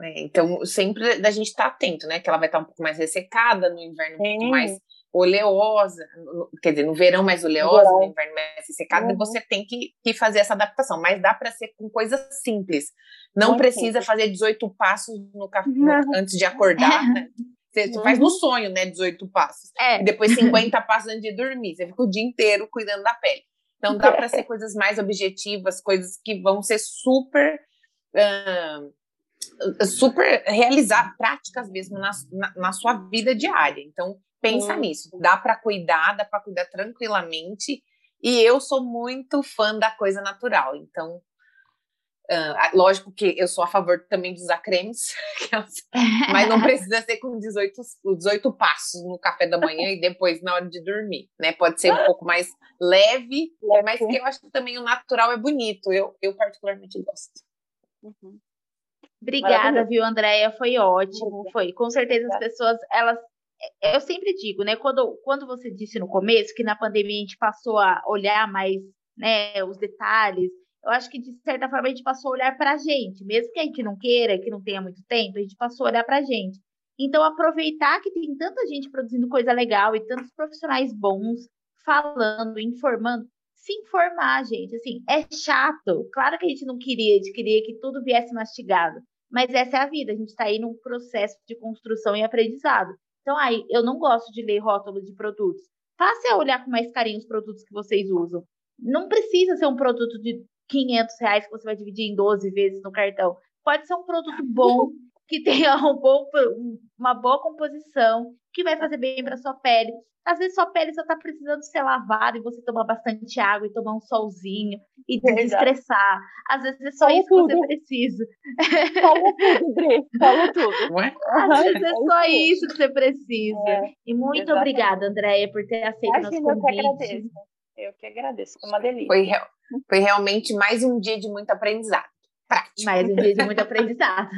É, então, sempre da gente estar tá atento, né? Que ela vai estar tá um pouco mais ressecada, no inverno um pouco mais oleosa, no, quer dizer, no verão mais oleosa, no inverno mais ressecada, uhum. você tem que, que fazer essa adaptação, mas dá para ser com coisas simples. Não Muito precisa simples. fazer 18 passos no café antes de acordar, né? Você, uhum. faz no sonho, né? 18 passos. É. E depois 50 passos antes de dormir. Você fica o dia inteiro cuidando da pele. Então dá para ser coisas mais objetivas, coisas que vão ser super. Uh, super realizar práticas mesmo na, na, na, sua vida diária. Então, pensa hum. nisso. Dá para cuidar, dá para cuidar tranquilamente. E eu sou muito fã da coisa natural. Então, uh, lógico que eu sou a favor também de usar cremes, mas não precisa ser com 18, 18 passos no café da manhã e depois na hora de dormir, né? Pode ser um pouco mais leve, mas que eu acho que também o natural é bonito. Eu, eu particularmente gosto.
Uhum. Obrigada, viu, Andréia? Foi ótimo. Foi. Com certeza as pessoas, elas. É, eu sempre digo, né? Quando, quando você disse no começo que na pandemia a gente passou a olhar mais né, os detalhes, eu acho que de certa forma a gente passou a olhar para a gente, mesmo que a gente não queira, que não tenha muito tempo, a gente passou a olhar para a gente. Então, aproveitar que tem tanta gente produzindo coisa legal e tantos profissionais bons falando, informando, se informar, gente. Assim, é chato. Claro que a gente não queria, a gente queria que tudo viesse mastigado. Mas essa é a vida, a gente está aí num processo de construção e aprendizado. Então, aí, eu não gosto de ler rótulos de produtos. Passe a olhar com mais carinho os produtos que vocês usam. Não precisa ser um produto de 500 reais que você vai dividir em 12 vezes no cartão. Pode ser um produto bom, que tenha um bom, uma boa composição, que vai fazer bem para sua pele. Às vezes sua pele só está precisando ser lavada e você tomar bastante água e tomar um solzinho e desestressar. Às vezes é só Fala isso tudo. que você precisa.
Fala tudo, Dri. Fala tudo.
Às vezes é só isso que você precisa. É, e muito exatamente. obrigada, Andréia, por ter aceito Imagina, nosso convite.
Eu que agradeço. Eu que agradeço. Foi uma delícia.
Foi, foi realmente mais um dia de muito aprendizado prático.
Mais um dia de muito aprendizado.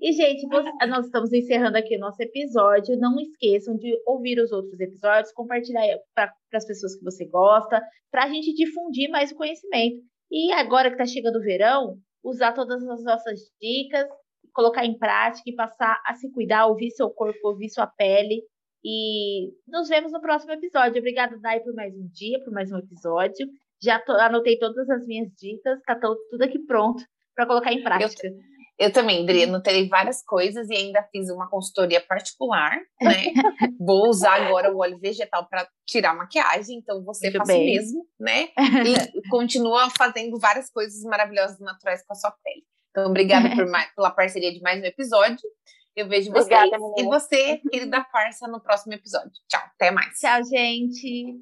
E, gente, nós estamos encerrando aqui o nosso episódio. Não esqueçam de ouvir os outros episódios, compartilhar para as pessoas que você gosta, para a gente difundir mais o conhecimento. E agora que está chegando o verão, usar todas as nossas dicas, colocar em prática e passar a se cuidar, ouvir seu corpo, ouvir sua pele. E nos vemos no próximo episódio. Obrigada, Dai, por mais um dia, por mais um episódio. Já anotei todas as minhas dicas, está tudo aqui pronto para colocar em prática.
Eu, eu também, Dri, anotei várias coisas e ainda fiz uma consultoria particular, né? Vou usar agora o óleo vegetal para tirar maquiagem, então você faz o mesmo, né? E continua fazendo várias coisas maravilhosas naturais com a sua pele. Então, obrigada por mais, pela parceria de mais um episódio. Eu vejo vocês Obrigada, e você, querida parça, no próximo episódio. Tchau, até mais.
Tchau, gente.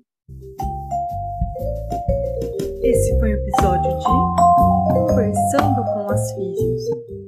Esse foi o episódio de Conversando com as Físicos.